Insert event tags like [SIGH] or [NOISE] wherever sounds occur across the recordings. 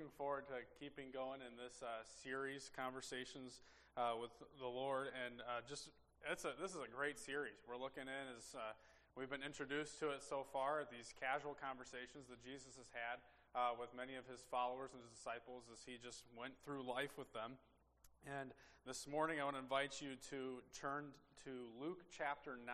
looking forward to keeping going in this uh, series, Conversations uh, with the Lord. And uh, just, it's a, this is a great series. We're looking in as uh, we've been introduced to it so far, these casual conversations that Jesus has had uh, with many of his followers and his disciples as he just went through life with them. And this morning, I want to invite you to turn to Luke chapter 9.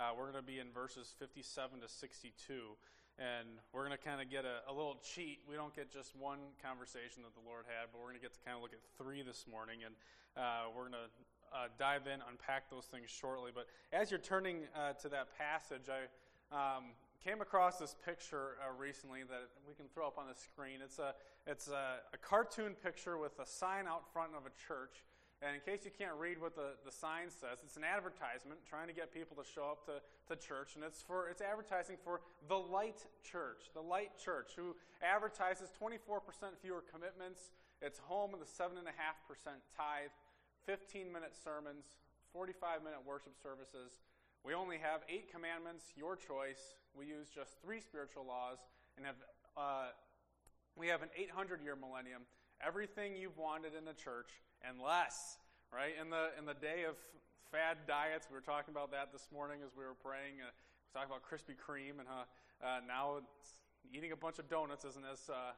Uh, we're going to be in verses 57 to 62. And we're going to kind of get a, a, little cheat. We don't get just one conversation that the Lord had, but we're going to get to kind of look at three this morning. And uh, we're going to uh, dive in, unpack those things shortly. But as you're turning uh, to that passage, I um, came across this picture uh, recently that we can throw up on the screen. It's a, it's a, a cartoon picture with a sign out front of a church and in case you can't read what the, the sign says, it's an advertisement trying to get people to show up to, to church. And it's, for, it's advertising for the Light Church, the Light Church, who advertises 24% fewer commitments. It's home of the 7.5% tithe, 15 minute sermons, 45 minute worship services. We only have eight commandments, your choice. We use just three spiritual laws and have, uh, we have an 800 year millennium. Everything you've wanted in the church and less, right? In the, in the day of fad diets, we were talking about that this morning as we were praying. Uh, we talking about Krispy Kreme and how uh, now eating a bunch of donuts isn't as uh,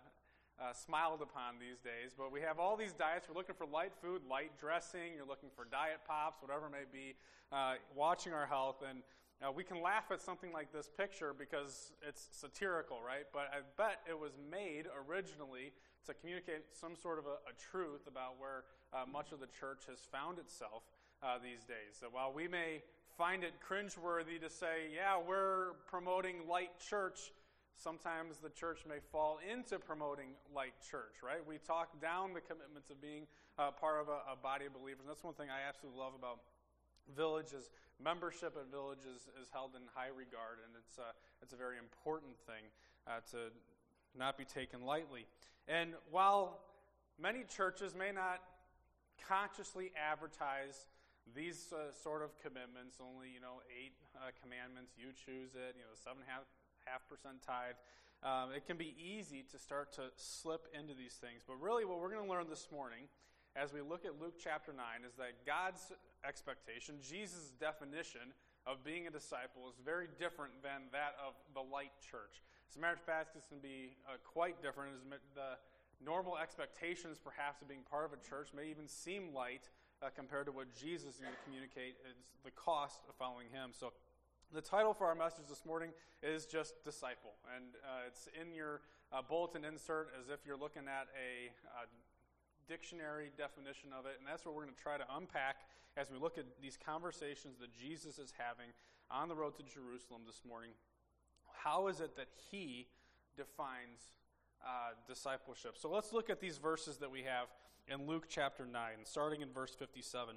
uh, smiled upon these days. But we have all these diets. We're looking for light food, light dressing. You're looking for diet pops, whatever it may be, uh, watching our health. And uh, we can laugh at something like this picture because it's satirical, right? But I bet it was made originally to communicate some sort of a, a truth about where uh, much of the church has found itself uh, these days. That while we may find it cringeworthy to say, yeah, we're promoting light church, sometimes the church may fall into promoting light church, right? We talk down the commitments of being uh, part of a, a, body of believers. And that's one thing I absolutely love about Village is membership at Village is, is held in high regard, and it's, uh, it's a very important thing uh, to not be taken lightly. And while many churches may not consciously advertise these uh, sort of commitments, only you know eight uh, commandments, you choose it, you know seven half half percent tithe. Um, it can be easy to start to slip into these things. But really, what we're going to learn this morning, as we look at Luke chapter nine, is that God's expectation, Jesus' definition of being a disciple, is very different than that of the light church. Of fact, this can be uh, quite different. The normal expectations, perhaps, of being part of a church may even seem light uh, compared to what Jesus is going to communicate is the cost of following him. So, the title for our message this morning is just disciple, and uh, it's in your uh, bulletin insert as if you're looking at a dictionary definition of it, and that's what we're going to try to unpack as we look at these conversations that Jesus is having on the road to Jerusalem this morning how is it that he defines uh, discipleship? So let's look at these verses that we have in Luke chapter 9, starting in verse 57.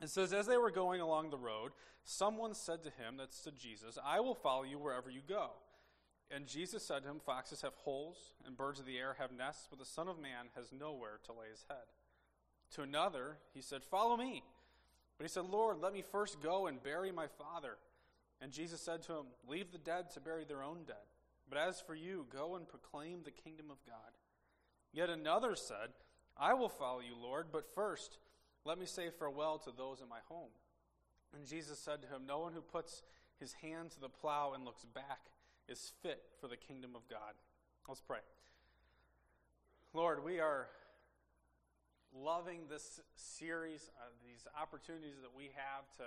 It says, As they were going along the road, someone said to him, that's to Jesus, I will follow you wherever you go. And Jesus said to him, Foxes have holes, and birds of the air have nests, but the Son of Man has nowhere to lay his head. To another, he said, Follow me. But he said, Lord, let me first go and bury my father. And Jesus said to him, Leave the dead to bury their own dead. But as for you, go and proclaim the kingdom of God. Yet another said, I will follow you, Lord, but first let me say farewell to those in my home. And Jesus said to him, No one who puts his hand to the plow and looks back is fit for the kingdom of God. Let's pray. Lord, we are loving this series, uh, these opportunities that we have to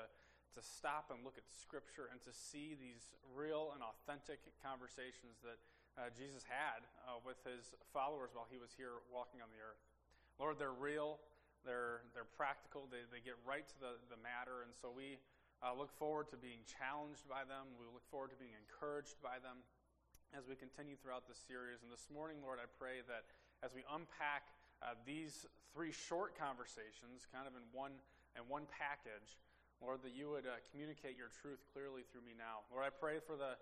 to stop and look at Scripture and to see these real and authentic conversations that uh, Jesus had uh, with his followers while he was here walking on the earth. Lord, they're real, they're, they're practical, they, they get right to the, the matter, and so we uh, look forward to being challenged by them. We look forward to being encouraged by them as we continue throughout this series. And this morning, Lord, I pray that as we unpack uh, these three short conversations, kind of in one, in one package, Lord, that you would uh, communicate your truth clearly through me now. Lord, I pray for the,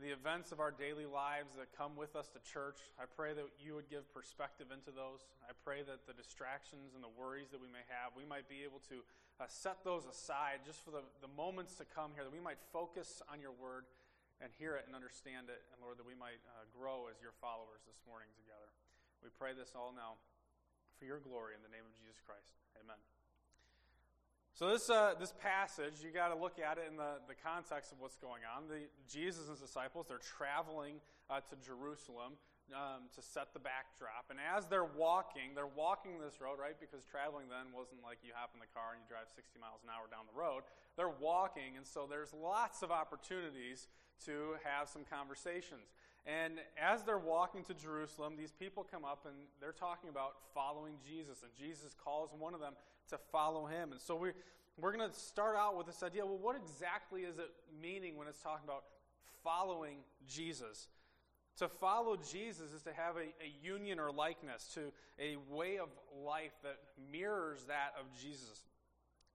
the events of our daily lives that come with us to church. I pray that you would give perspective into those. I pray that the distractions and the worries that we may have, we might be able to uh, set those aside just for the, the moments to come here, that we might focus on your word and hear it and understand it. And Lord, that we might uh, grow as your followers this morning together. We pray this all now for your glory in the name of Jesus Christ. So this uh, this passage, you got to look at it in the, the context of what's going on. The, Jesus and his disciples, they're traveling uh, to Jerusalem um, to set the backdrop. And as they're walking, they're walking this road, right? Because traveling then wasn't like you hop in the car and you drive 60 miles an hour down the road. They're walking, and so there's lots of opportunities to have some conversations. And as they're walking to Jerusalem, these people come up and they're talking about following Jesus. And Jesus calls one of them to follow him. And so we, we're going to start out with this idea well, what exactly is it meaning when it's talking about following Jesus? To follow Jesus is to have a, a union or likeness to a way of life that mirrors that of Jesus.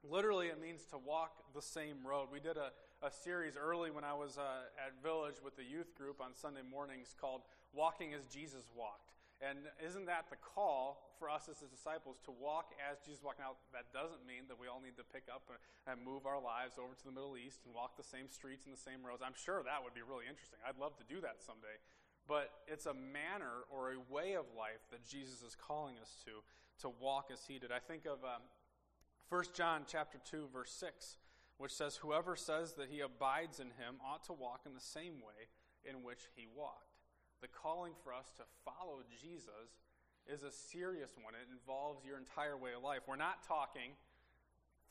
Literally, it means to walk the same road. We did a, a series early when I was uh, at Village with the youth group on Sunday mornings called Walking as Jesus Walked. And isn't that the call for us as his disciples to walk as Jesus walked? Now, that doesn't mean that we all need to pick up and move our lives over to the Middle East and walk the same streets and the same roads. I'm sure that would be really interesting. I'd love to do that someday. But it's a manner or a way of life that Jesus is calling us to, to walk as he did. I think of um, 1 John chapter 2, verse 6, which says, Whoever says that he abides in him ought to walk in the same way in which he walked the calling for us to follow Jesus is a serious one. It involves your entire way of life. We're not talking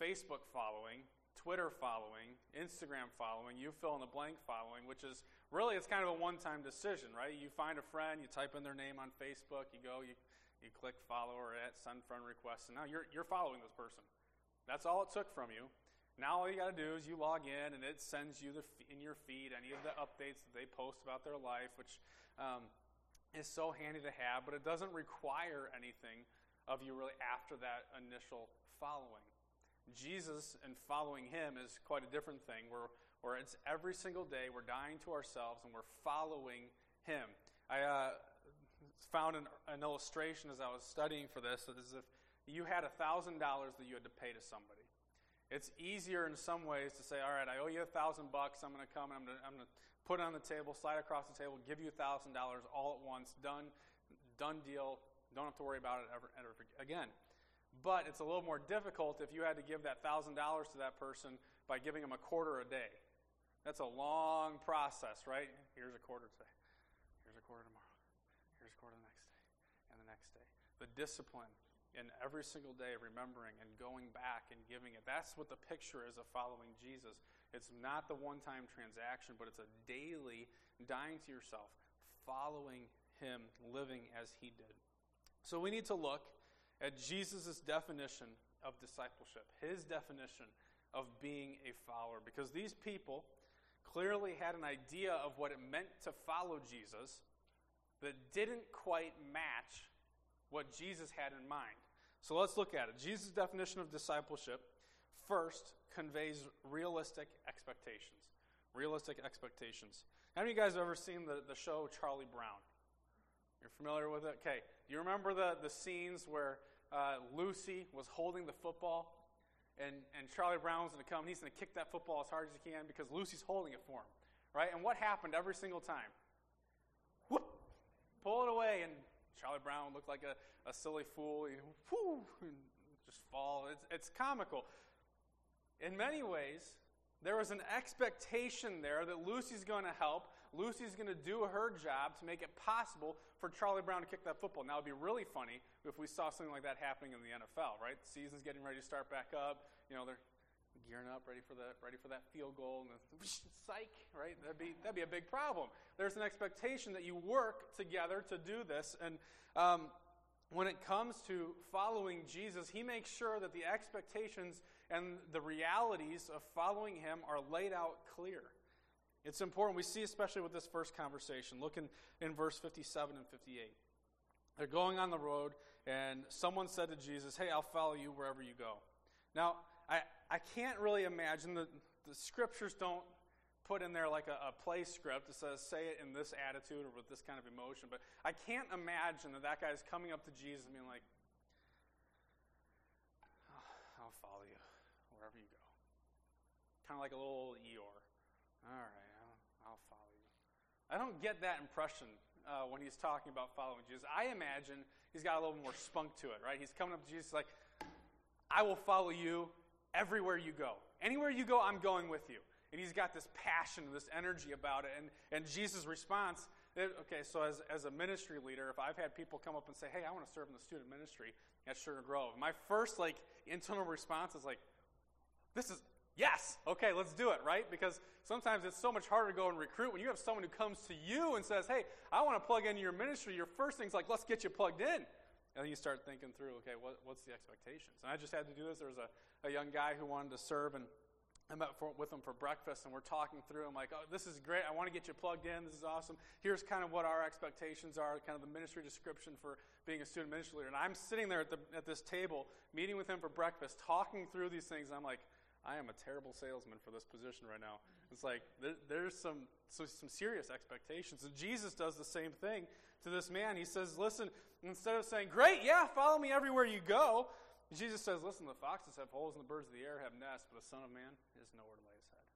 Facebook following, Twitter following, Instagram following, you fill in the blank following, which is really it's kind of a one-time decision, right? You find a friend, you type in their name on Facebook, you go, you, you click follow or at send friend request, and now you're, you're following this person. That's all it took from you. Now all you got to do is you log in, and it sends you the, in your feed any of the updates that they post about their life, which um, is so handy to have, but it doesn't require anything of you really after that initial following. Jesus and following him is quite a different thing where, where it's every single day we're dying to ourselves and we're following him. I uh, found an, an, illustration as I was studying for this as if you had $1,000 that you had to pay to somebody. It's easier in some ways to say, all right, I owe you a thousand bucks. I'm going to come and I'm going to put it on the table, slide across the table, give you a $1,000 all at once, done, done deal, don't have to worry about it ever, ever again. But it's a little more difficult if you had to give that $1,000 to that person by giving them a quarter a day. That's a long process, right? Here's a quarter today. Here's a quarter tomorrow. Here's a quarter the next day. And the next day. The discipline in every single day remembering and going back and giving it. That's what the picture is of following Jesus. It's not the one time transaction, but it's a daily dying to yourself, following Him, living as He did. So we need to look at Jesus' definition of discipleship, His definition of being a follower, because these people clearly had an idea of what it meant to follow Jesus that didn't quite match what Jesus had in mind. So let's look at it. Jesus' definition of discipleship first conveys realistic expectations. Realistic expectations. How many of you guys have ever seen the, the show Charlie Brown? You're familiar with it? Okay. Do you remember the, the scenes where uh, Lucy was holding the football and, and Charlie Brown's going to come and he's going to kick that football as hard as he can because Lucy's holding it for him? Right? And what happened every single time? Whoop! Pull it away and Charlie Brown looked like a, a silly fool. He, whoo, just fall. It's, it's comical. In many ways, there was an expectation there that Lucy's going to help. Lucy's going to do her job to make it possible for Charlie Brown to kick that football. Now, it would be really funny if we saw something like that happening in the NFL, right? The season's getting ready to start back up. You know, they're gearing up, ready for that, ready for that field goal, and psych, right? That'd be that'd be a big problem. There's an expectation that you work together to do this, and um, when it comes to following Jesus, He makes sure that the expectations and the realities of following Him are laid out clear. It's important. We see, especially with this first conversation. Look in, in verse 57 and 58. They're going on the road, and someone said to Jesus, Hey, I'll follow you wherever you go. Now, I, I can't really imagine that the scriptures don't put in there like a, a play script that says, say it in this attitude or with this kind of emotion, but I can't imagine that that guy's coming up to Jesus and being like, oh, I'll follow you wherever you go. Kind of like a little Eeyore. All right, I'll, I'll follow you. I don't get that impression uh, when he's talking about following Jesus. I imagine he's got a little more spunk to it, right? He's coming up to Jesus like, I will follow you everywhere you go. Anywhere you go, I'm going with you. And he's got this passion, this energy about it. And, and Jesus' response okay, so as, as a ministry leader, if I've had people come up and say, hey, I want to serve in the student ministry at Sugar Grove, my first like internal response is like, this is, yes, okay, let's do it, right? Because sometimes it's so much harder to go and recruit when you have someone who comes to you and says, hey, I want to plug into your ministry. Your first thing's like, let's get you plugged in. And then you start thinking through, okay, what, what's the expectations? And I just had to do this. There was a, a young guy who wanted to serve, and I met for, with him for breakfast, and we're talking through. I'm like, oh, this is great. I want to get you plugged in. This is awesome. Here's kind of what our expectations are, kind of the ministry description for being a student ministry leader. And I'm sitting there at, the, at this table, meeting with him for breakfast, talking through these things. I'm like, I am a terrible salesman for this position right now. It's like there, there's some, some serious expectations. And Jesus does the same thing to this man. He says, Listen, instead of saying, Great, yeah, follow me everywhere you go, Jesus says, Listen, the foxes have holes and the birds of the air have nests, but the Son of Man has nowhere to lay his head.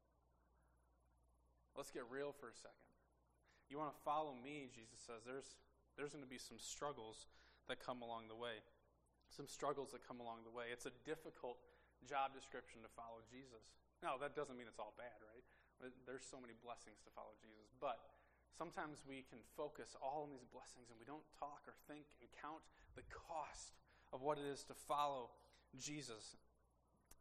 Let's get real for a second. You want to follow me, Jesus says, there's, there's going to be some struggles that come along the way. Some struggles that come along the way. It's a difficult job description to follow Jesus. Now, that doesn't mean it's all bad, right? There's so many blessings to follow Jesus. But sometimes we can focus all on these blessings and we don't talk or think and count the cost of what it is to follow Jesus.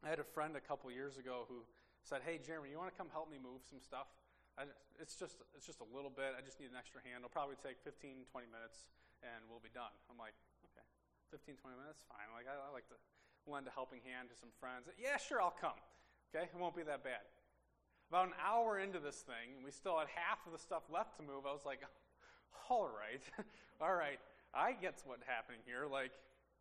I had a friend a couple years ago who said, Hey, Jeremy, you want to come help me move some stuff? I, it's, just, it's just a little bit. I just need an extra hand. It'll probably take 15, 20 minutes, and we'll be done. I'm like, Okay, 15, 20 minutes? Fine. Like, I, I like to lend a helping hand to some friends. Yeah, sure, I'll come. Okay, it won't be that bad. About an hour into this thing, and we still had half of the stuff left to move. I was like, [LAUGHS] all right, [LAUGHS] all right, I get what's happening here. Like,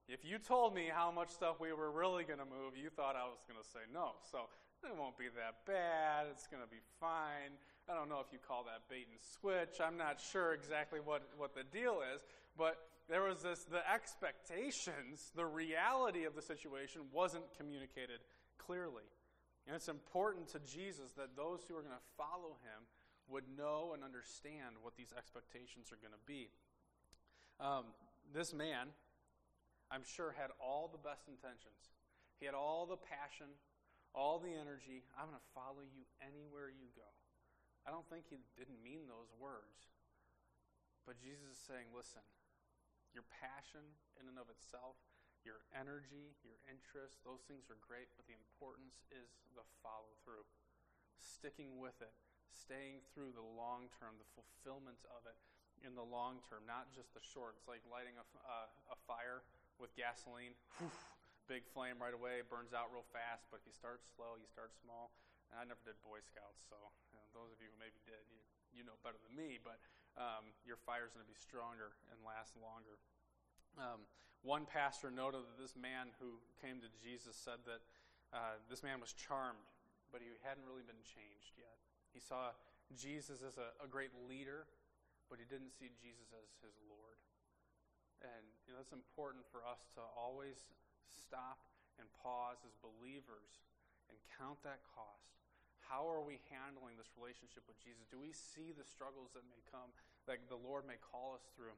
if you told me how much stuff we were really going to move, you thought I was going to say no. So it won't be that bad. It's going to be fine. I don't know if you call that bait and switch. I'm not sure exactly what, what the deal is. But there was this the expectations, the reality of the situation wasn't communicated clearly. And it's important to Jesus that those who are going to follow him would know and understand what these expectations are going to be. Um, this man, I'm sure, had all the best intentions. He had all the passion, all the energy. I'm going to follow you anywhere you go. I don't think he didn't mean those words. But Jesus is saying, listen, your passion in and of itself your energy, your interest, those things are great, but the importance is the follow through. Sticking with it, staying through the long term, the fulfillment of it in the long term, not just the short. It's like lighting a, uh, a fire with gasoline. Whew, big flame right away, burns out real fast, but if you start slow, you start small. And I never did Boy Scouts, so you know, those of you who maybe did, you, you know better than me, but um, your fire's going to be stronger and last longer. Um, one pastor noted that this man who came to Jesus said that uh, this man was charmed, but he hadn't really been changed yet. He saw Jesus as a, a great leader, but he didn't see Jesus as his Lord. And you know, it's important for us to always stop and pause as believers and count that cost. How are we handling this relationship with Jesus? Do we see the struggles that may come, that the Lord may call us through?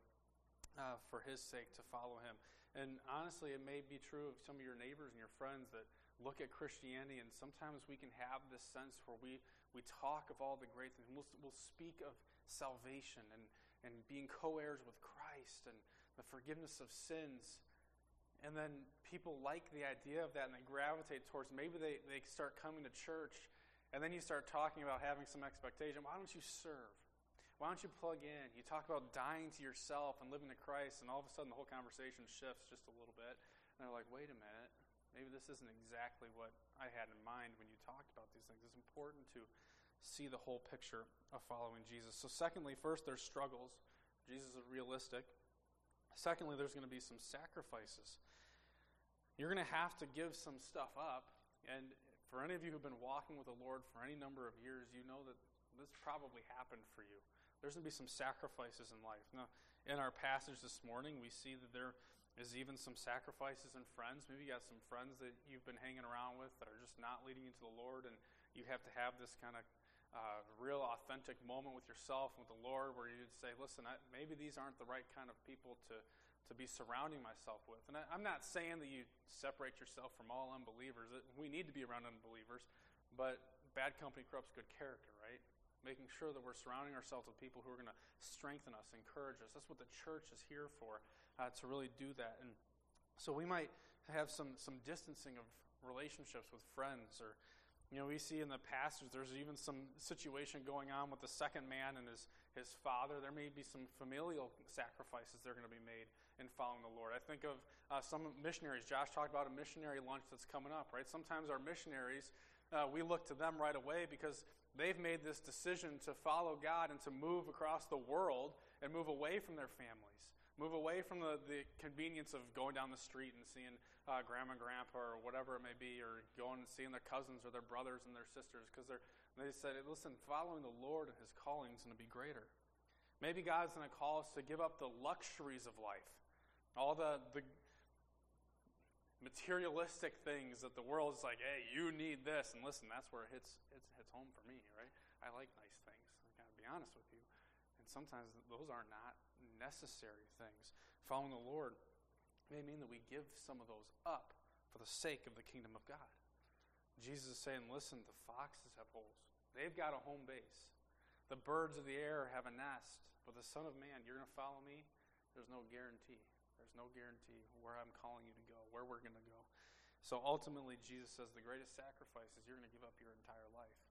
Uh, for his sake to follow him. And honestly, it may be true of some of your neighbors and your friends that look at Christianity, and sometimes we can have this sense where we, we talk of all the great things. We'll, we'll speak of salvation and, and being co heirs with Christ and the forgiveness of sins. And then people like the idea of that and they gravitate towards maybe they, they start coming to church and then you start talking about having some expectation. Why don't you serve? Why don't you plug in? You talk about dying to yourself and living to Christ, and all of a sudden the whole conversation shifts just a little bit. And they're like, wait a minute, maybe this isn't exactly what I had in mind when you talked about these things. It's important to see the whole picture of following Jesus. So, secondly, first, there's struggles. Jesus is realistic. Secondly, there's going to be some sacrifices. You're going to have to give some stuff up. And for any of you who've been walking with the Lord for any number of years, you know that this probably happened for you there's going to be some sacrifices in life. Now, in our passage this morning, we see that there is even some sacrifices in friends. Maybe you got some friends that you've been hanging around with that are just not leading you to the Lord, and you have to have this kind of uh, real authentic moment with yourself and with the Lord where you'd say, listen, I, maybe these aren't the right kind of people to, to be surrounding myself with. And I, I'm not saying that you separate yourself from all unbelievers. We need to be around unbelievers, but bad company corrupts good character? Making sure that we're surrounding ourselves with people who are going to strengthen us, encourage us. That's what the church is here for, uh, to really do that. And so we might have some, some distancing of relationships with friends or you know, we see in the passage there's even some situation going on with the second man and his, his father. There may be some familial sacrifices that are going to be made in following the Lord. I think of uh, some missionaries. Josh talked about a missionary lunch that's coming up, right? Sometimes our missionaries, uh, we look to them right away because they've made this decision to follow God and to move across the world and move away from their families. Move away from the, the convenience of going down the street and seeing uh, grandma and grandpa or whatever it may be, or going and seeing their cousins or their brothers and their sisters, because they said, listen, following the Lord and his calling is going to be greater. Maybe God's going to call us to give up the luxuries of life, all the, the materialistic things that the world is like, hey, you need this. And listen, that's where it hits, it hits home for me, right? I like nice things. I got to be honest with you. And sometimes those are not necessary things. Following the Lord may mean that we give some of those up for the sake of the kingdom of God. Jesus is saying, listen, the foxes have holes. They've got a home base. The birds of the air have a nest. But the Son of Man, you're going to follow me? There's no guarantee. There's no guarantee where I'm calling you to go, where we're going to go. So ultimately, Jesus says the greatest sacrifice is you're going to give up your entire life.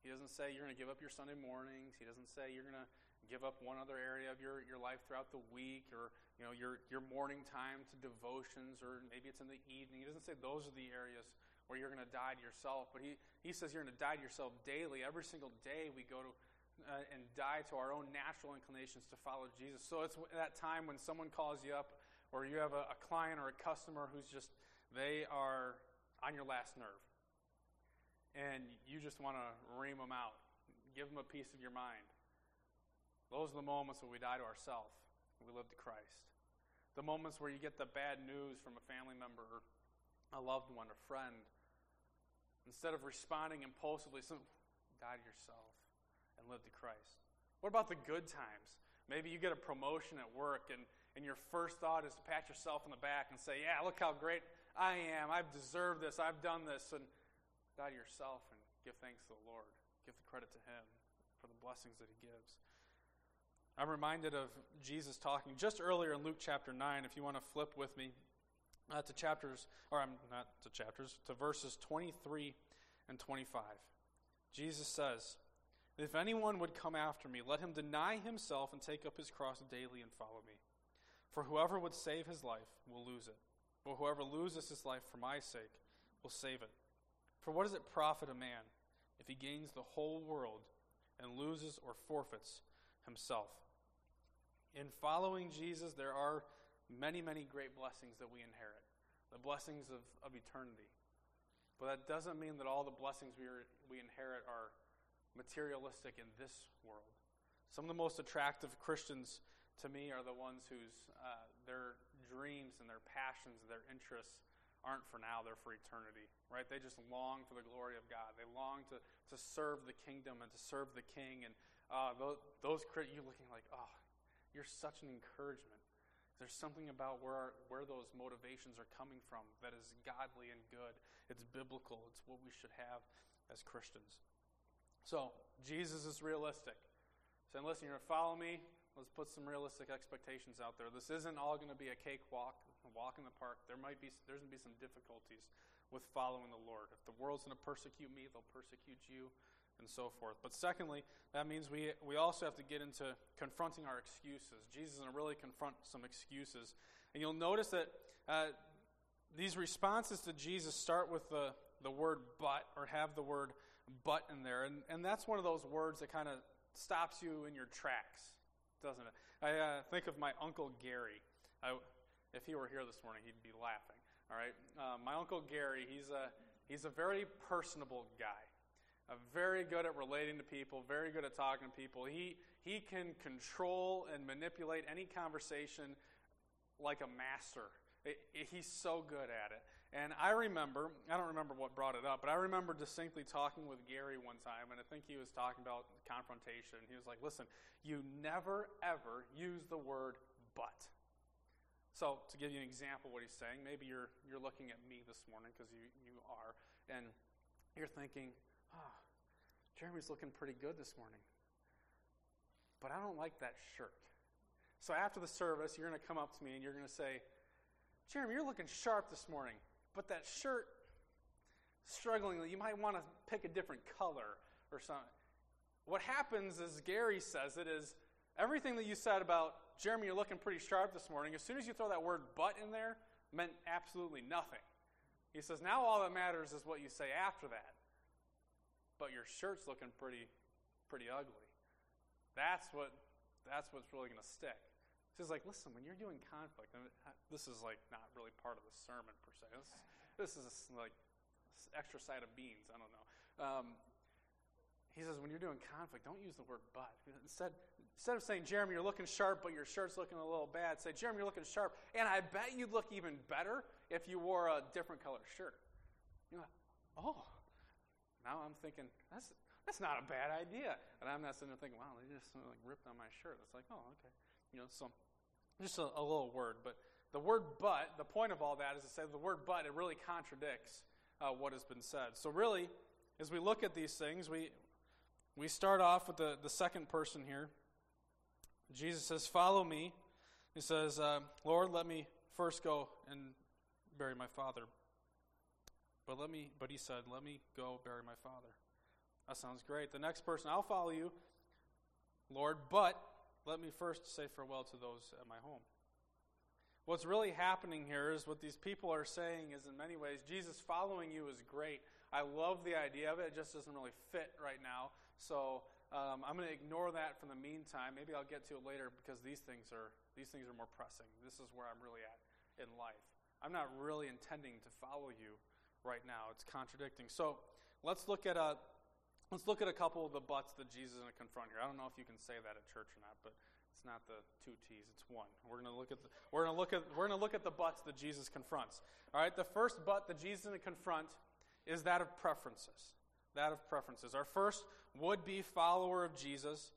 He doesn't say you're going to give up your Sunday mornings. He doesn't say you're going to give up one other area of your, your life throughout the week or you know your, your morning time to devotions or maybe it's in the evening he doesn't say those are the areas where you're going to die to yourself but he, he says you're going to die to yourself daily every single day we go to uh, and die to our own natural inclinations to follow jesus so it's that time when someone calls you up or you have a, a client or a customer who's just they are on your last nerve and you just want to ream them out give them a piece of your mind those are the moments when we die to ourselves we live to Christ. The moments where you get the bad news from a family member, a loved one, a friend. Instead of responding impulsively, some, die to yourself and live to Christ. What about the good times? Maybe you get a promotion at work and, and your first thought is to pat yourself on the back and say, Yeah, look how great I am. I've deserved this. I've done this. And die to yourself and give thanks to the Lord. Give the credit to Him for the blessings that He gives. I'm reminded of Jesus talking just earlier in Luke chapter 9. If you want to flip with me uh, to chapters, or I'm not to chapters, to verses 23 and 25. Jesus says, If anyone would come after me, let him deny himself and take up his cross daily and follow me. For whoever would save his life will lose it, but whoever loses his life for my sake will save it. For what does it profit a man if he gains the whole world and loses or forfeits himself? in following Jesus, there are many, many great blessings that we inherit the blessings of, of eternity. But that doesn't mean that all the blessings we, are, we inherit are materialistic in this world. Some of the most attractive Christians to me are the ones whose uh, their dreams and their passions and their interests aren't for now, they're for eternity, right? They just long for the glory of God. They long to, to serve the kingdom and to serve the king. And uh, those, those you're looking like, oh, you're such an encouragement. There's something about where, where those motivations are coming from that is godly and good. It's biblical. It's what we should have as Christians. So, Jesus is realistic. Saying, listen, you're going to follow me. Let's put some realistic expectations out there. This isn't all going to be a cakewalk, a walk in the park. There might be, there's going to be some difficulties with following the Lord. If the world's going to persecute me, they'll persecute you and so forth. But secondly, that means we, we also have to get into confronting our excuses. Jesus is going to really confront some excuses. And you'll notice that uh, these responses to Jesus start with the, the word but, or have the word but in there. And, and that's one of those words that kind of stops you in your tracks, doesn't it? I uh, think of my Uncle Gary. I, if he were here this morning, he'd be laughing. All right? Uh, my Uncle Gary, he's a, he's a very personable guy uh, very good at relating to people, very good at talking to people. He, he can control and manipulate any conversation like a master. It, it, he's so good at it. And I remember, I don't remember what brought it up, but I remember distinctly talking with Gary one time, and I think he was talking about confrontation. He was like, listen, you never, ever use the word but. So, to give you an example of what he's saying, maybe you're, you're looking at me this morning, because you, you are, and you're thinking, oh, Jeremy's looking pretty good this morning. But I don't like that shirt. So, after the service, you're going to come up to me and you're going to say, Jeremy, you're looking sharp this morning but that shirt strugglingly, you might want to pick a different color or something. What happens is Gary says it is everything that you said about Jeremy, you're looking pretty sharp this morning. As soon as you throw that word but in there, meant absolutely nothing. He says, now all that matters is what you say after that. But your shirt's looking pretty, pretty ugly. That's what, that's what's really going to stick. He's like, listen, when you're doing conflict, and this is like not really part of the sermon per se. This, this is like extra side of beans. I don't know. Um, he says, when you're doing conflict, don't use the word but. Instead, instead of saying, Jeremy, you're looking sharp, but your shirt's looking a little bad, say, Jeremy, you're looking sharp, and I bet you'd look even better if you wore a different color shirt. You're like, oh. Now I'm thinking, that's, that's not a bad idea. And I'm not sitting there thinking, wow, they just like ripped on my shirt. It's like, oh, okay. You know, so just a, a little word, but the word but, the point of all that is to say the word but, it really contradicts uh, what has been said. So, really, as we look at these things, we, we start off with the, the second person here. Jesus says, Follow me. He says, uh, Lord, let me first go and bury my father. But let me but he said, Let me go bury my father. That sounds great. The next person, I'll follow you, Lord, but let me first say farewell to those at my home. What's really happening here is what these people are saying is, in many ways, Jesus following you is great. I love the idea of it. It just doesn't really fit right now. So um, I'm going to ignore that for the meantime. Maybe I'll get to it later because these things are these things are more pressing. This is where I'm really at in life. I'm not really intending to follow you right now. It's contradicting. So let's look at a Let's look at a couple of the buts that Jesus is going to confront here. I don't know if you can say that at church or not, but it's not the two T's; it's one. We're going to look at the, we're going to look at we're going to look at the buts that Jesus confronts. All right, the first but that Jesus is going to confront is that of preferences. That of preferences. Our first would-be follower of Jesus,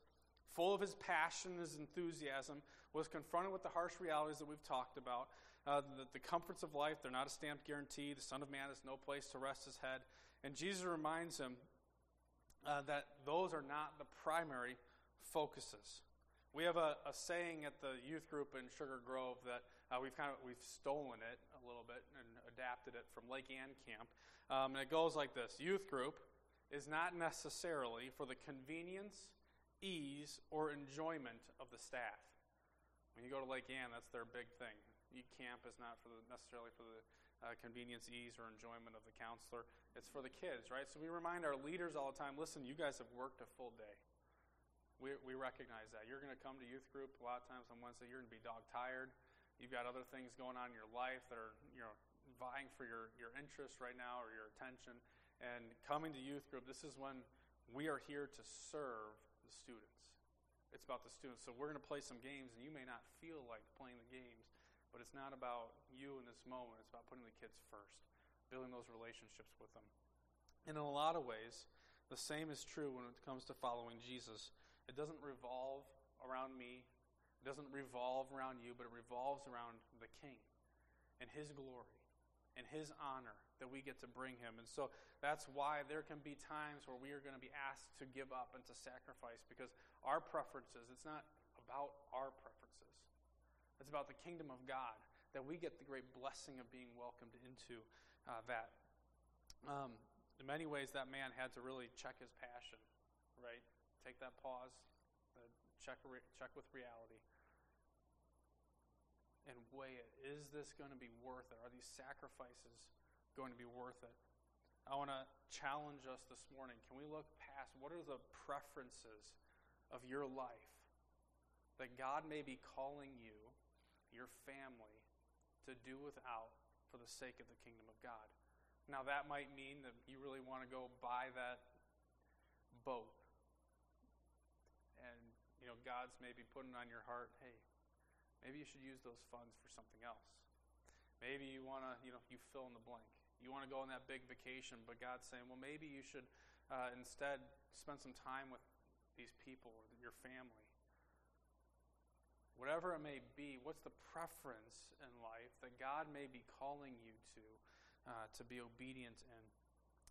full of his passion, his enthusiasm, was confronted with the harsh realities that we've talked about. Uh, the, the comforts of life, they're not a stamped guarantee. The Son of Man has no place to rest his head. And Jesus reminds him uh, that those are not the primary focuses. We have a, a, saying at the youth group in Sugar Grove that uh, we've kind of we've stolen it a little bit and adapted it from Lake Ann Camp, um, and it goes like this: Youth group is not necessarily for the convenience, ease, or enjoyment of the staff. When you go to Lake Ann, that's their big thing. Youth camp is not for the, necessarily for the uh, convenience, ease, or enjoyment of the counselor. It's for the kids, right? So we remind our leaders all the time listen, you guys have worked a full day. We, we recognize that. You're going to come to youth group a lot of times on Wednesday, you're going to be dog tired. You've got other things going on in your life that are you know, vying for your, your interest right now or your attention. And coming to youth group, this is when we are here to serve the students. It's about the students. So we're going to play some games, and you may not feel like playing the games, but it's not about you in this moment. It's about putting the kids first, building those relationships with them. And in a lot of ways, the same is true when it comes to following Jesus. It doesn't revolve around me, it doesn't revolve around you, but it revolves around the King and His glory and His honor that we get to bring Him. And so that's why there can be times where we are going to be asked to give up and to sacrifice because our preferences, it's not about our preferences. It's about the kingdom of God, that we get the great blessing of being welcomed into uh, that. Um, in many ways, that man had to really check his passion, right? Take that pause, uh, check, re- check with reality, and weigh it. Is this going to be worth it? Are these sacrifices going to be worth it? I want to challenge us this morning. Can we look past what are the preferences of your life that God may be calling you your family to do without for the sake of the kingdom of God. Now, that might mean that you really want to go buy that boat. And, you know, God's maybe putting on your heart, hey, maybe you should use those funds for something else. Maybe you want to, you know, you fill in the blank. You want to go on that big vacation, but God's saying, well, maybe you should uh, instead spend some time with these people or your family. Whatever it may be, what's the preference in life that God may be calling you to uh, to be obedient in?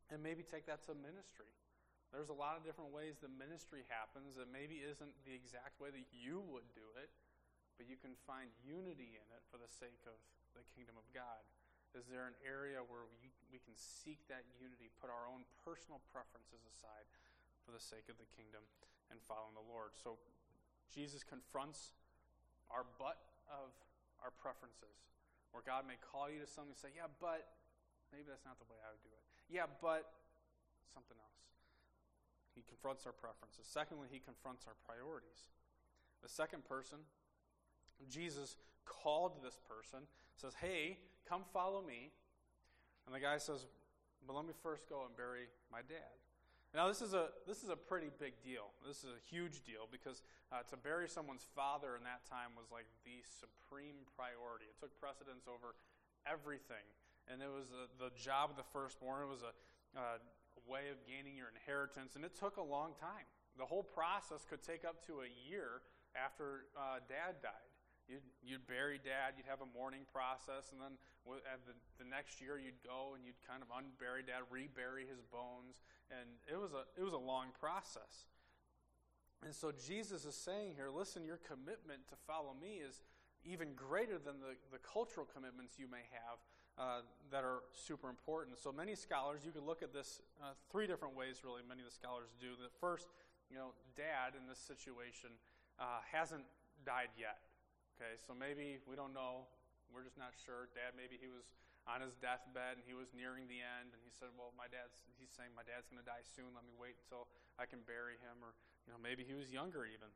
And maybe take that to ministry. There's a lot of different ways that ministry happens that maybe isn't the exact way that you would do it, but you can find unity in it for the sake of the kingdom of God. Is there an area where we, we can seek that unity, put our own personal preferences aside for the sake of the kingdom and following the Lord? So Jesus confronts our but of our preferences, where God may call you to something and say, Yeah, but maybe that's not the way I would do it. Yeah, but something else. He confronts our preferences. Secondly, he confronts our priorities. The second person, Jesus called this person, says, Hey, come follow me. And the guy says, But let me first go and bury my dad. Now, this is a, this is a pretty big deal. This is a huge deal because uh, to bury someone's father in that time was like the supreme priority. It took precedence over everything. And it was a, the job of the firstborn. It was a, uh, way of gaining your inheritance, and it took a long time. The whole process could take up to a year after uh, dad died. You'd, you'd bury dad, you'd have a mourning process, and then at the, the next year you'd go and you'd kind of unbury dad, rebury his bones, and it was a, it was a long process. And so Jesus is saying here, listen, your commitment to follow me is even greater than the, the cultural commitments you may have uh, that are super important. So many scholars, you could look at this uh, three different ways, really, many of the scholars do. The first, you know, dad in this situation uh, hasn't died yet. Okay, so maybe we don't know. We're just not sure. Dad, maybe he was on his deathbed and he was nearing the end and he said, Well, my dad's, he's saying my dad's going to die soon. Let me wait until I can bury him. Or, you know, maybe he was younger even.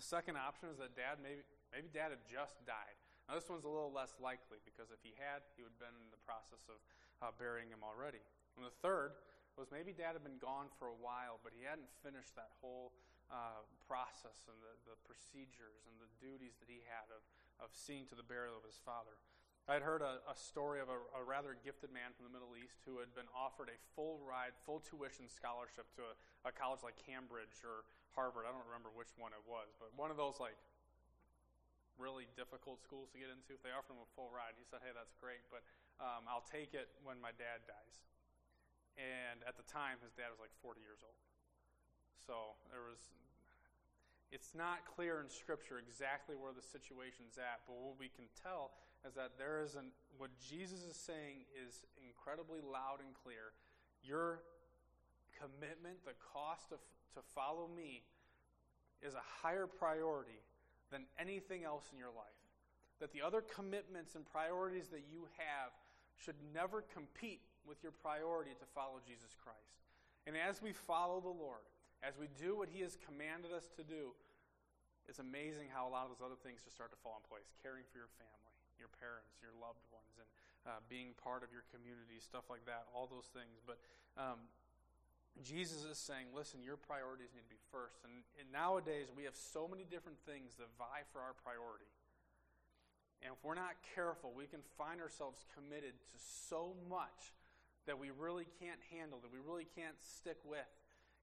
The second option is that dad, maybe, maybe dad had just died. Now, this one's a little less likely because if he had, he would have been in the process of uh, burying him already. And the third was maybe dad had been gone for a while, but he hadn't finished that whole uh, process and the, the procedures and the duties that he had of, of seeing to the burial of his father. I had heard a, a story of a, a, rather gifted man from the Middle East who had been offered a full ride, full tuition scholarship to a, a college like Cambridge or Harvard. I don't remember which one it was, but one of those like really difficult schools to get into. If they offered him a full ride, he said, "Hey, that's great, but um, I'll take it when my dad dies." And at the time, his dad was like 40 years old. So there was. It's not clear in Scripture exactly where the situation's at, but what we can tell is that there is an. What Jesus is saying is incredibly loud and clear. Your commitment, the cost of, to follow me, is a higher priority than anything else in your life. That the other commitments and priorities that you have should never compete with your priority to follow Jesus Christ. And as we follow the Lord, as we do what He has commanded us to do, it's amazing how a lot of those other things just start to fall in place. Caring for your family, your parents, your loved ones, and uh, being part of your community, stuff like that, all those things. But um, Jesus is saying, listen, your priorities need to be first. And, and, nowadays, we have so many different things that vie for our priority. And if we're not careful, we can find ourselves committed to so much that we really can't handle, that we really can't stick with.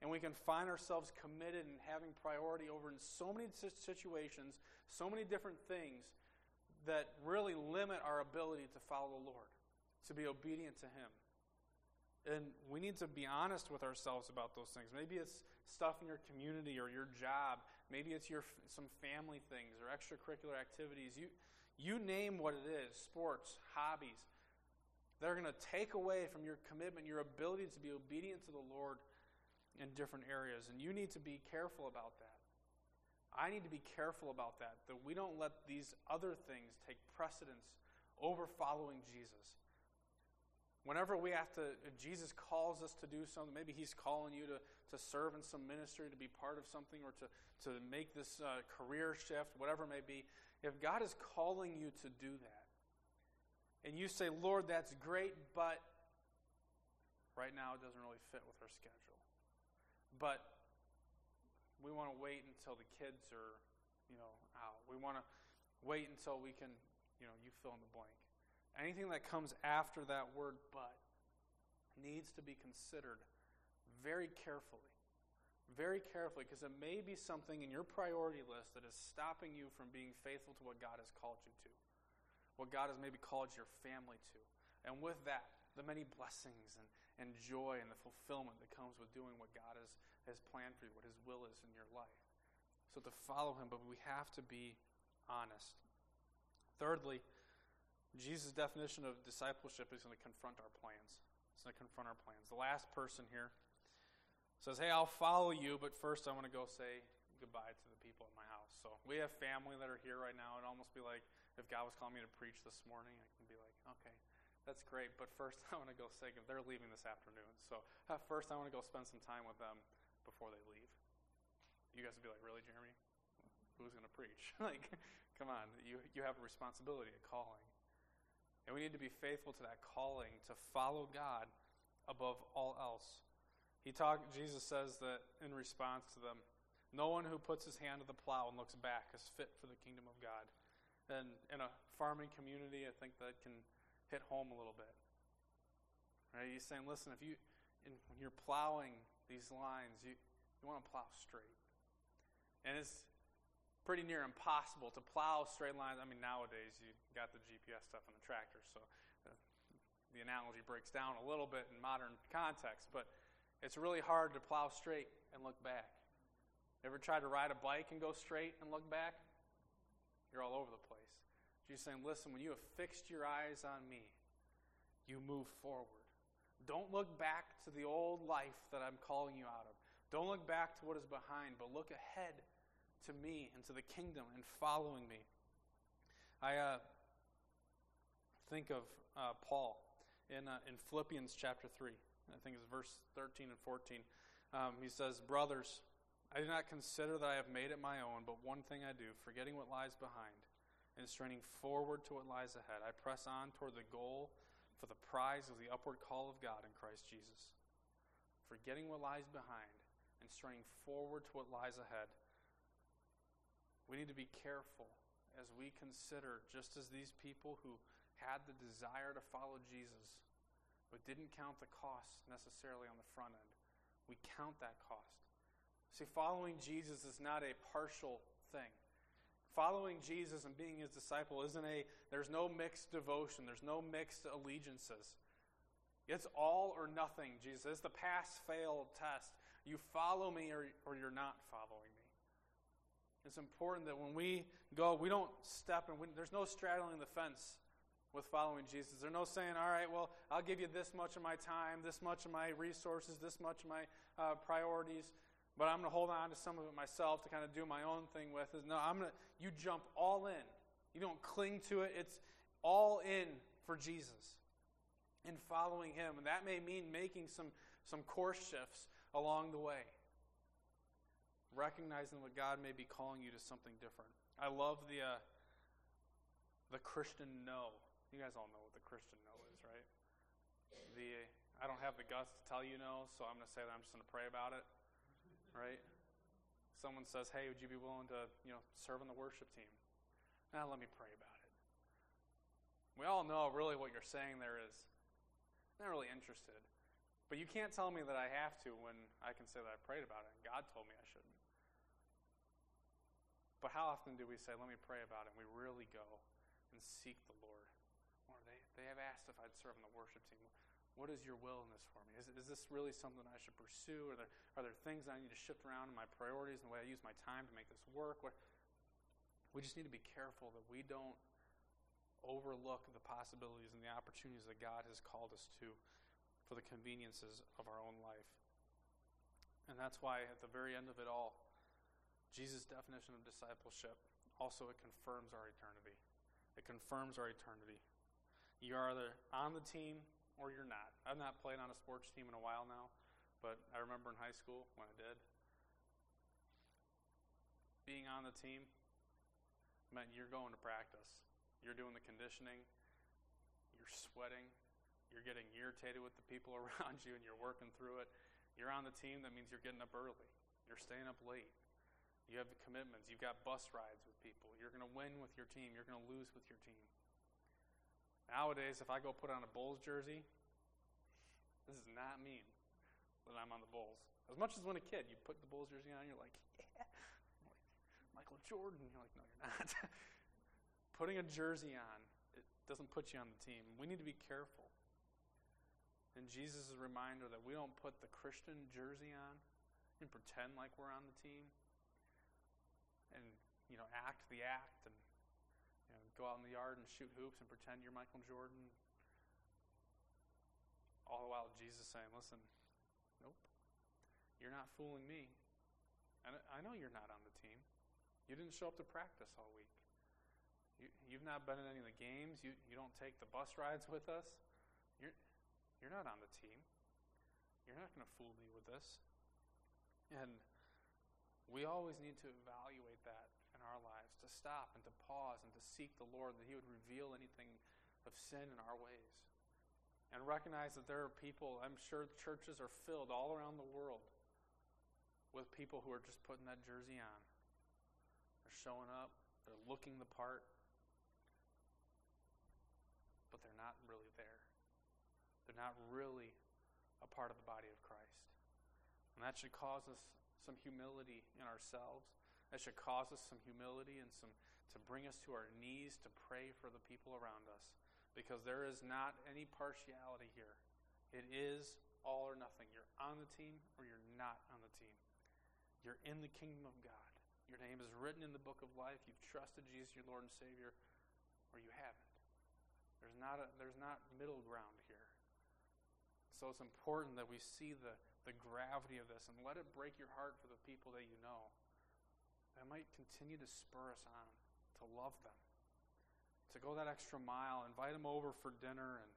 And we can find ourselves committed and having priority over in so many situations, so many different things that really limit our ability to follow the Lord, to be obedient to Him. And we need to be honest with ourselves about those things. Maybe it's stuff in your community or your job. Maybe it's your some family things or extracurricular activities. You you name what it is, sports, hobbies. They're going to take away from your commitment, your ability to be obedient to the Lord in different areas. And you need to be careful about that. I need to be careful about that, that we don't let these other things take precedence over following Jesus. Whenever we have to, Jesus calls us to do something, maybe He's calling you to, to serve in some ministry, to be part of something, or to, to make this uh, career shift, whatever it may be. If God is calling you to do that, and you say, Lord, that's great, but right now it doesn't really fit with our schedule. But we want to wait until the kids are, you know, out. We want to wait until we can, you know, you fill in the blank. anything that comes after that word but needs to be considered very carefully. Very carefully, because it may be something in your priority list that is stopping you from being faithful to what God has called you to, what God has maybe called your family to. And with that, the many blessings and, and joy and the fulfillment that comes with doing what God has, has planned for you, what His will is in your life. So to follow Him, but we have to be honest. Thirdly, Jesus' definition of discipleship is going to confront our plans. It's going to confront our plans. The last person here says, Hey, I'll follow you, but first I want to go say goodbye to the people at my house. So we have family that are here right now. It'd almost be like if God was calling me to preach this morning, I can be like, Okay, that's great, but first [LAUGHS] I want to go say, they're leaving this afternoon. So uh, first I want to go spend some time with them before they leave. You guys would be like, Really, Jeremy? Who's going to preach? [LAUGHS] like, come on, you, you have a responsibility, a calling. And we need to be faithful to that calling to follow God above all else. He talked Jesus says that in response to them, no one who puts his hand to the plow and looks back is fit for the kingdom of God. And in a farming community, I think that can hit home a little bit. Right? He's saying, listen, if you in, when you're plowing these lines, you, you want to plow straight. And it's pretty near impossible to plow straight lines. I mean, nowadays you got the GPS stuff on the tractor, so the, the analogy breaks down a little bit in modern context. But it's really hard to plow straight and look back. Ever tried to ride a bike and go straight and look back? You're all over the place. Jesus saying, listen, when you have fixed your eyes on me, you move forward. Don't look back to the old life that I'm calling you out of. Don't look back to what is behind, but look ahead to me and to the kingdom and following me. I uh, think of uh, Paul in, uh, in Philippians chapter 3. I think it's verse 13 and 14. Um, he says, Brothers, I do not consider that I have made it my own, but one thing I do, forgetting what lies behind and straining forward to what lies ahead, I press on toward the goal for the prize of the upward call of God in Christ Jesus. Forgetting what lies behind and straining forward to what lies ahead. We need to be careful as we consider, just as these people who had the desire to follow Jesus, but didn't count the cost necessarily on the front end. We count that cost. See, following Jesus is not a partial thing. Following Jesus and being his disciple isn't a, there's no mixed devotion, there's no mixed allegiances. It's all or nothing, Jesus. It's the pass fail test. You follow me or, or you're not following me. It's important that when we go, we don't step and there's no straddling the fence with following Jesus. There's no saying, all right, well, I'll give you this much of my time, this much of my resources, this much of my uh, priorities, but I'm going to hold on to some of it myself to kind of do my own thing with. No, I'm going to, you jump all in. You don't cling to it. It's all in for Jesus and following Him. And that may mean making some, some course shifts along the way, recognizing that God may be calling you to something different. I love the, uh, the Christian no you guys all know what the Christian no is, right? The I don't have the guts to tell you no, so I'm going to say that I'm just going to pray about it, right? Someone says, "Hey, would you be willing to, you know, serve in the worship team?" Now, let me pray about it. We all know really what you're saying there is. I'm not really interested. But you can't tell me that I have to when I can say that I prayed about it and God told me I shouldn't. But how often do we say, let me pray about it, and we really go and seek the Lord? They they have asked if I'd serve on the worship team. What is your will in this for me? Is, is this really something I should pursue? Are there, are there things I need to shift around in my priorities and the way I use my time to make this work? We just need to be careful that we don't overlook the possibilities and the opportunities that God has called us to for the conveniences of our own life. And that's why at the very end of it all, Jesus' definition of discipleship also it confirms our eternity. It confirms our eternity. You're either on the team or you're not. I've not played on a sports team in a while now, but I remember in high school when I did. Being on the team meant you're going to practice. You're doing the conditioning. You're sweating. You're getting irritated with the people [LAUGHS] around you and you're working through it. You're on the team, that means you're getting up early. You're staying up late. You have the commitments. You've got bus rides with people. You're going to win with your team. You're going to lose with your team. Nowadays, if I go put on a Bulls jersey, this does not mean that I'm on the Bulls. As much as when a kid, you put the Bulls jersey on, you're like, yeah, like Michael Jordan. You're like, no, you're not. [LAUGHS] Putting a jersey on, it doesn't put you on the team. We need to be careful. And Jesus' is reminder that we don't put the Christian jersey on and pretend like we're on the team and, you know, act the act and go out in the yard and shoot hoops and pretend you're Michael Jordan. All the while Jesus saying, listen, nope, you're not fooling me. And I know you're not on the team. You didn't show up to practice all week. You, you've not been in any of the games. You, you don't take the bus rides with us. You're, you're not on the team. You're not going to fool me with this. And we always need to evaluate that our lives, to stop and to pause and to seek the Lord, that He would reveal anything of sin in our ways. And recognize that there are people, I'm sure churches are filled all around the world with people who are just putting that jersey on. They're showing up, they're looking the part, but they're not really there. They're not really a part of the body of Christ. And that should cause us some humility in ourselves. That should cause us some humility and some to bring us to our knees to pray for the people around us. Because there is not any partiality here. It is all or nothing. You're on the team or you're not on the team. You're in the kingdom of God. Your name is written in the book of life. You've trusted Jesus, your Lord and Savior, or you haven't. There's not, a, there's not middle ground here. So it's important that we see the, the gravity of this and let it break your heart for the people that you know. Might continue to spur us on to love them, to go that extra mile, invite them over for dinner, and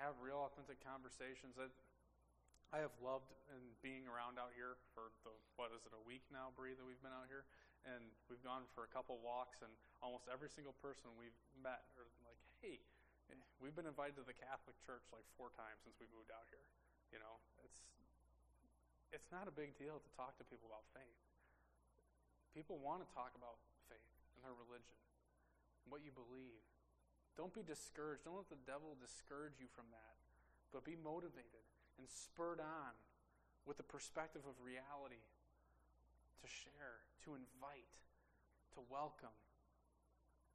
have real, authentic conversations. That I have loved and being around out here for the what is it a week now, Bree, that we've been out here, and we've gone for a couple walks, and almost every single person we've met are like, "Hey, we've been invited to the Catholic Church like four times since we moved out here." You know, it's it's not a big deal to talk to people about faith. People want to talk about faith and their religion, what you believe. Don't be discouraged. Don't let the devil discourage you from that, but be motivated and spurred on with the perspective of reality to share, to invite, to welcome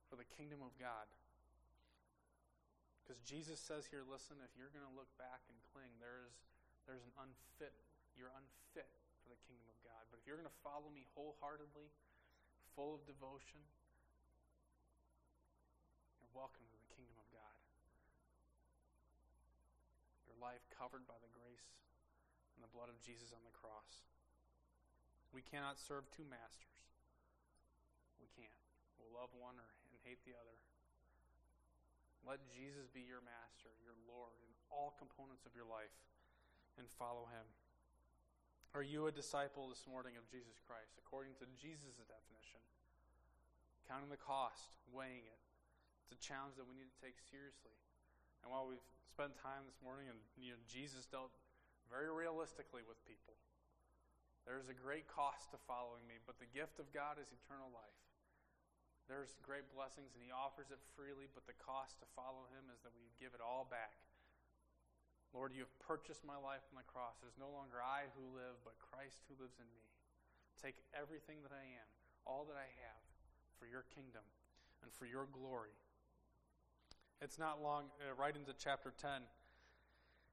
for the kingdom of God. Because Jesus says here, listen, if you're going to look back and cling, there is there's an unfit, you're unfit for the kingdom of. But if you're going to follow me wholeheartedly, full of devotion, you're welcome to the kingdom of God. Your life covered by the grace and the blood of Jesus on the cross. We cannot serve two masters. We can't. We'll love one or, and hate the other. Let Jesus be your master, your Lord, in all components of your life, and follow him. Are you a disciple this morning of Jesus Christ, according to Jesus' definition? Counting the cost, weighing it. It's a challenge that we need to take seriously. And while we've spent time this morning, and you know, Jesus dealt very realistically with people. There's a great cost to following me, but the gift of God is eternal life. There's great blessings, and He offers it freely, but the cost to follow Him is that we give it all back. Lord, you have purchased my life on the cross. It is no longer I who live, but Christ who lives in me. Take everything that I am, all that I have, for your kingdom and for your glory. It's not long, uh, right into chapter 10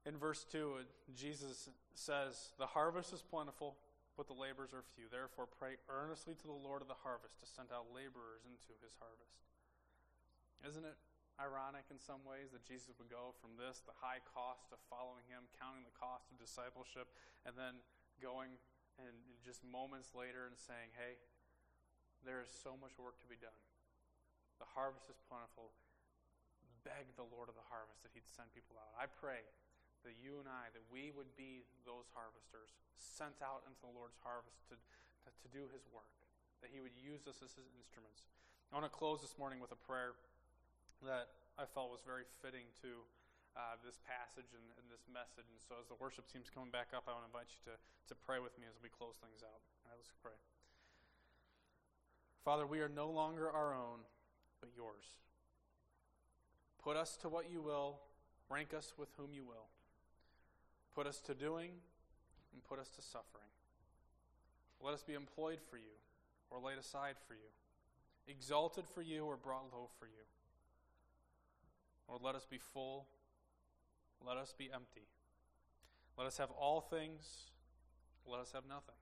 in verse 2, Jesus says, The harvest is plentiful, but the laborers are few. Therefore, pray earnestly to the Lord of the harvest to send out laborers into his harvest. Isn't it ironic in some ways that Jesus would go from this, the high cost of following him, counting the cost of discipleship, and then going and just moments later and saying, Hey, there is so much work to be done. The harvest is plentiful. Beg the Lord of the harvest that he'd send people out. I pray that you and I, that we would be those harvesters sent out into the Lord's harvest to, to, to do his work, that he would use us as his instruments. I want to close this morning with a prayer that I felt was very fitting to uh, this passage and, and, this message. And so, as the worship team's coming back up, I want to invite you to, to pray with me as we close things out. All right, let's pray. Father, we are no longer our own, but yours. Put us to what you will, rank us with whom you will. Put us to doing and put us to suffering. Let us be employed for you or laid aside for you, exalted for you or brought low for you. Lord, let us be full. Let us be empty. Let us have all things. Let us have nothing.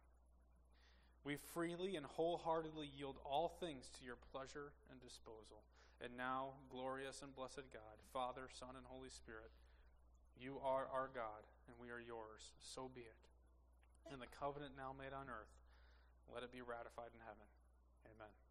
We freely and wholeheartedly yield all things to your pleasure and disposal. And now, glorious and blessed God, Father, Son, and Holy Spirit, you are our God, and we are yours. So be it. And the covenant now made on earth, let it be ratified in heaven. Amen.